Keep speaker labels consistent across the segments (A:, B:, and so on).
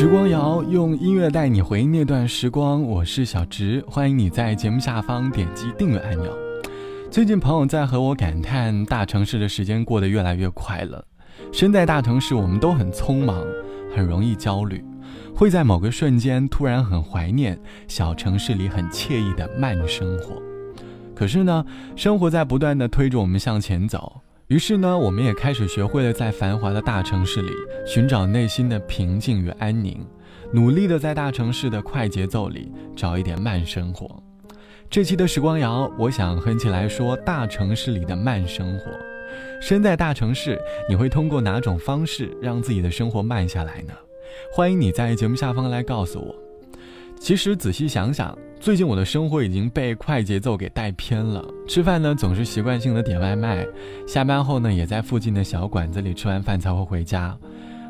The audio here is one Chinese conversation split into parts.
A: 时光谣用音乐带你回忆那段时光，我是小植，欢迎你在节目下方点击订阅按钮。最近朋友在和我感叹，大城市的时间过得越来越快了。身在大城市，我们都很匆忙，很容易焦虑，会在某个瞬间突然很怀念小城市里很惬意的慢生活。可是呢，生活在不断的推着我们向前走。于是呢，我们也开始学会了在繁华的大城市里寻找内心的平静与安宁，努力的在大城市的快节奏里找一点慢生活。这期的时光谣，我想哼起来说大城市里的慢生活。身在大城市，你会通过哪种方式让自己的生活慢下来呢？欢迎你在节目下方来告诉我。其实仔细想想。最近我的生活已经被快节奏给带偏了，吃饭呢总是习惯性的点外卖，下班后呢也在附近的小馆子里吃完饭才会回家，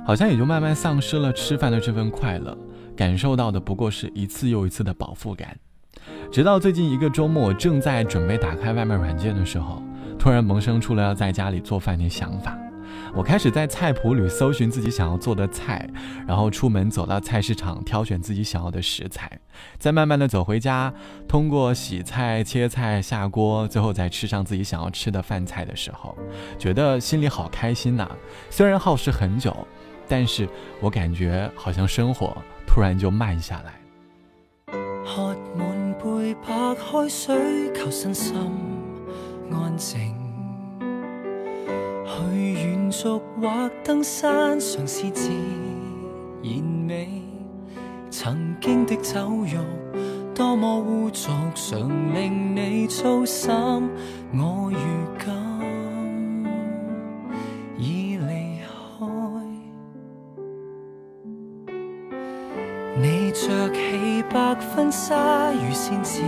A: 好像也就慢慢丧失了吃饭的这份快乐，感受到的不过是一次又一次的饱腹感。直到最近一个周末，我正在准备打开外卖软件的时候，突然萌生出了要在家里做饭的想法。我开始在菜谱里搜寻自己想要做的菜，然后出门走到菜市场挑选自己想要的食材，再慢慢的走回家，通过洗菜、切菜、下锅，最后再吃上自己想要吃的饭菜的时候，觉得心里好开心呐！虽然耗时很久，但是我感觉好像生活突然就慢下来。喝满杯白开水，求身心安静。去远足或登山，尝试自然美。曾经的酒肉多么污浊，常令你操心。我如今已离开，你着起白婚纱，如仙子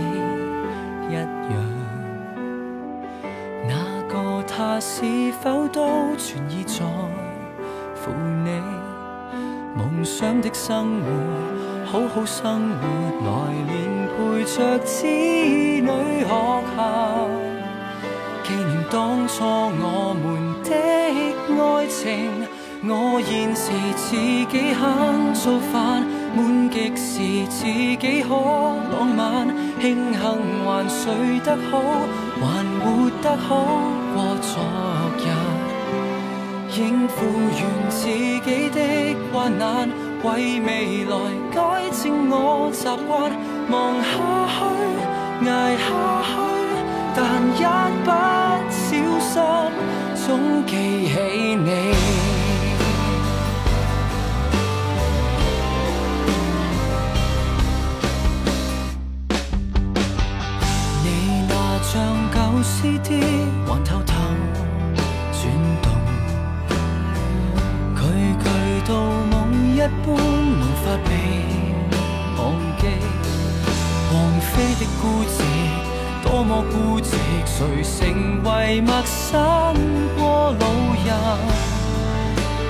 A: 是否都全意在乎你？梦想的生活，好好生活，来年陪着子女学校，纪念当初我们的爱情。我现时自己肯做饭，满极时自己可浪漫，庆幸还睡得好，还活得好。过昨日，应付完自己的困难，为未来改正我习惯，望下去，挨下去，但一不小心，总记起。你旧 CD。一般无法被忘记，王菲的孤寂，多么孤寂，谁成为陌生过路人？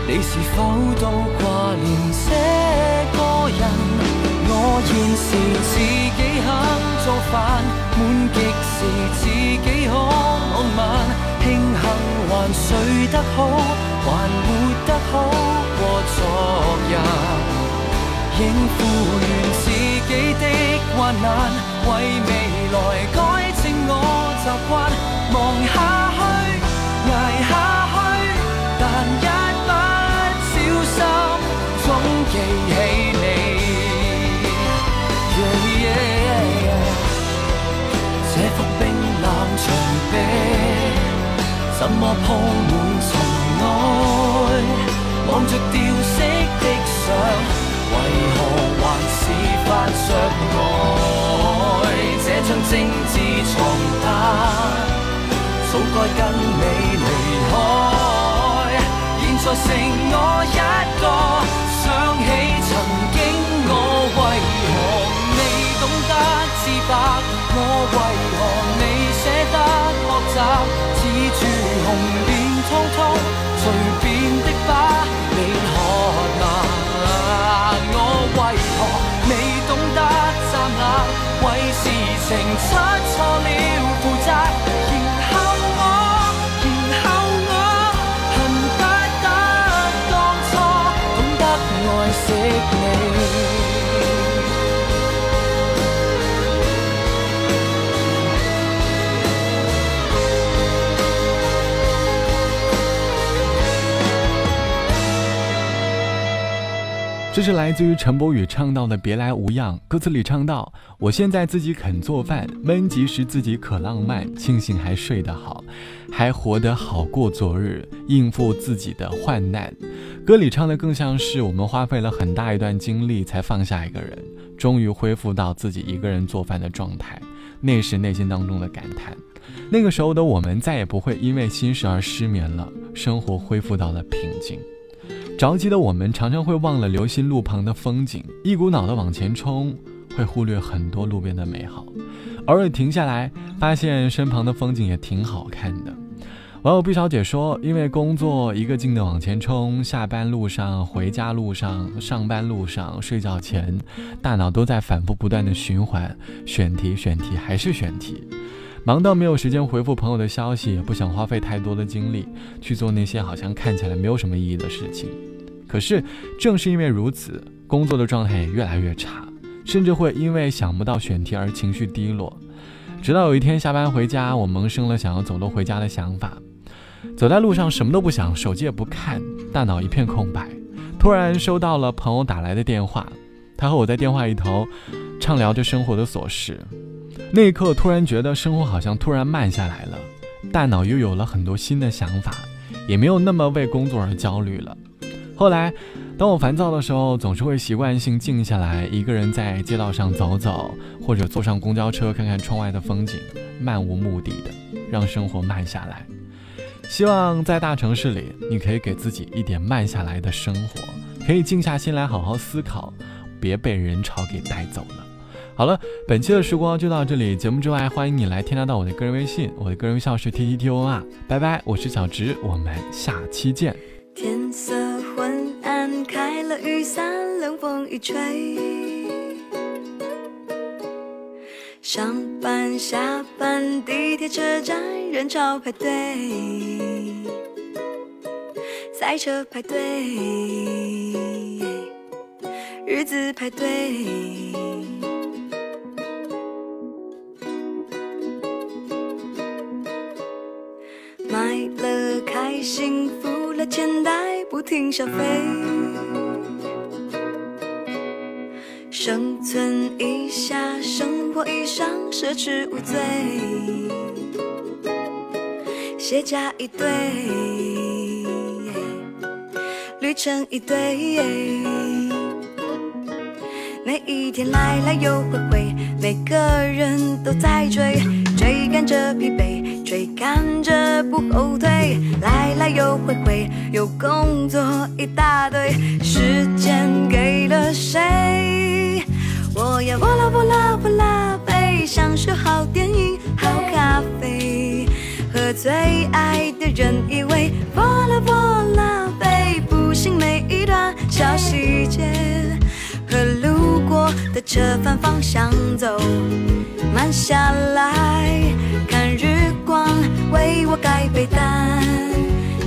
A: 你是否都挂念这个人？我现时自己肯做饭，极时自己可浪漫，庆幸还睡得好，还活得好。过昨日，应付完自己的患难，为未来改正我习惯，怎么铺满尘埃？望着掉色的相，为何还是发着呆？这张精致床单，早该跟你离开。现在剩我一个，想起曾经我为何未懂得自白？我为何未舍得学习红遍苍苍，随便的吧，你看那、我为何未懂得眨眼，为事情出错了。
B: 这是来自于陈柏宇唱到的《别来无恙》，歌词里唱到：“我现在自己肯做饭，闷急时自己可浪漫，庆幸还睡得好，还活得好过昨日，应付自己的患难。”歌里唱的更像是我们花费了很大一段精力才放下一个人，终于恢复到自己一个人做饭的状态，那时内心当中的感叹。那个时候的我们再也不会因为心事而失眠了，生活恢复到了平静。着急的我们常常会忘了留心路旁的风景，一股脑的往前冲，会忽略很多路边的美好。偶尔停下来，发现身旁的风景也挺好看的。网友毕小姐说：“因为工作一个劲的往前冲，下班路上、回家路上、上班路上、睡觉前，大脑都在反复不断的循环，选题、选题还是选题，忙到没有时间回复朋友的消息，也不想花费太多的精力去做那些好像看起来没有什么意义的事情。”可是，正是因为如此，工作的状态也越来越差，甚至会因为想不到选题而情绪低落。直到有一天下班回家，我萌生了想要走路回家的想法。走在路上，什么都不想，手机也不看，大脑一片空白。突然收到了朋友打来的电话，他和我在电话一头畅聊着生活的琐事。那一刻，突然觉得生活好像突然慢下来了，大脑又有了很多新的想法，也没有那么为工作而焦虑了。后来，当我烦躁的时候，总是会习惯性静下来，一个人在街道上走走，或者坐上公交车看看窗外的风景，漫无目的的让生活慢下来。希望在大城市里，你可以给自己一点慢下来的生活，可以静下心来好好思考，别被人潮给带走了。好了，本期的时光就到这里。节目之外，欢迎你来添加到我的个人微信，我的个人微信是 t t t o n 啊。拜拜，我是小直，我们下期见。
C: 天色昏暗，开了雨伞，冷风一吹。上班下班，地铁车站人潮排队，赛车排队，日子排队。幸福，了钱袋，不停消费。生存一下，生活一上，奢侈无罪。鞋架一堆，旅程一堆。每一天来来又回回，每个人都在追，追赶着疲惫，追赶着不后退。来来又回回，有工作一大堆，时间给了谁？我要波拉波拉波拉杯，享受好电影、好咖啡，和最爱的人依偎。波拉波拉杯，不信每一段小细节。和路过的车反方向走，慢下来为我盖被单，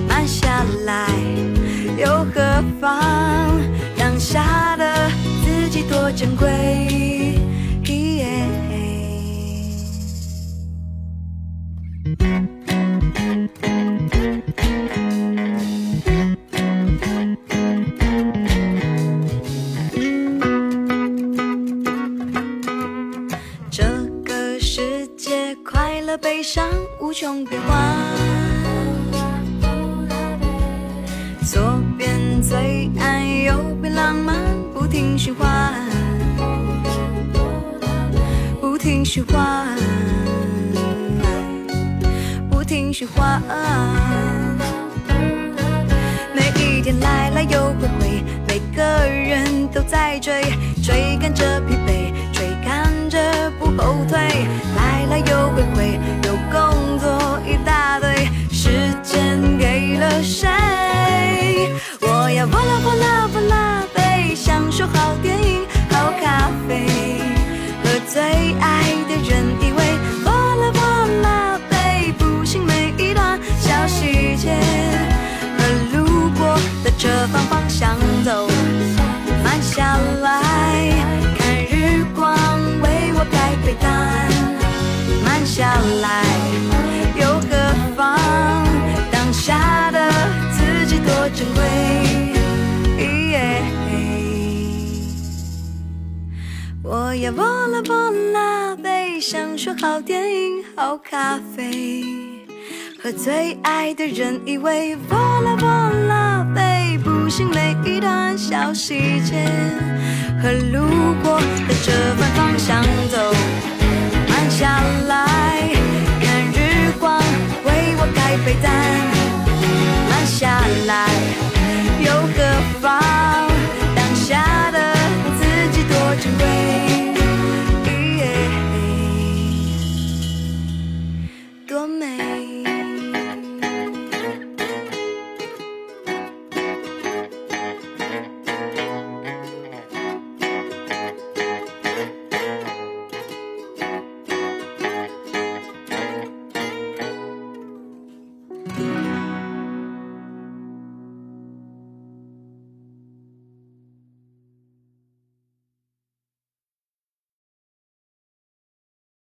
C: 慢下来又何妨？当下的自己多珍贵。无穷变幻，左边最爱，右边浪漫，不停循环，不停循环，不停循环。每一天来来又回回，每个人都在追，追赶着疲惫，我要，波拉波拉杯，想说好电影、好咖啡，和最爱的人依偎。波拉波拉杯，步行每一段小细节，和路过的这份方向走，慢下来。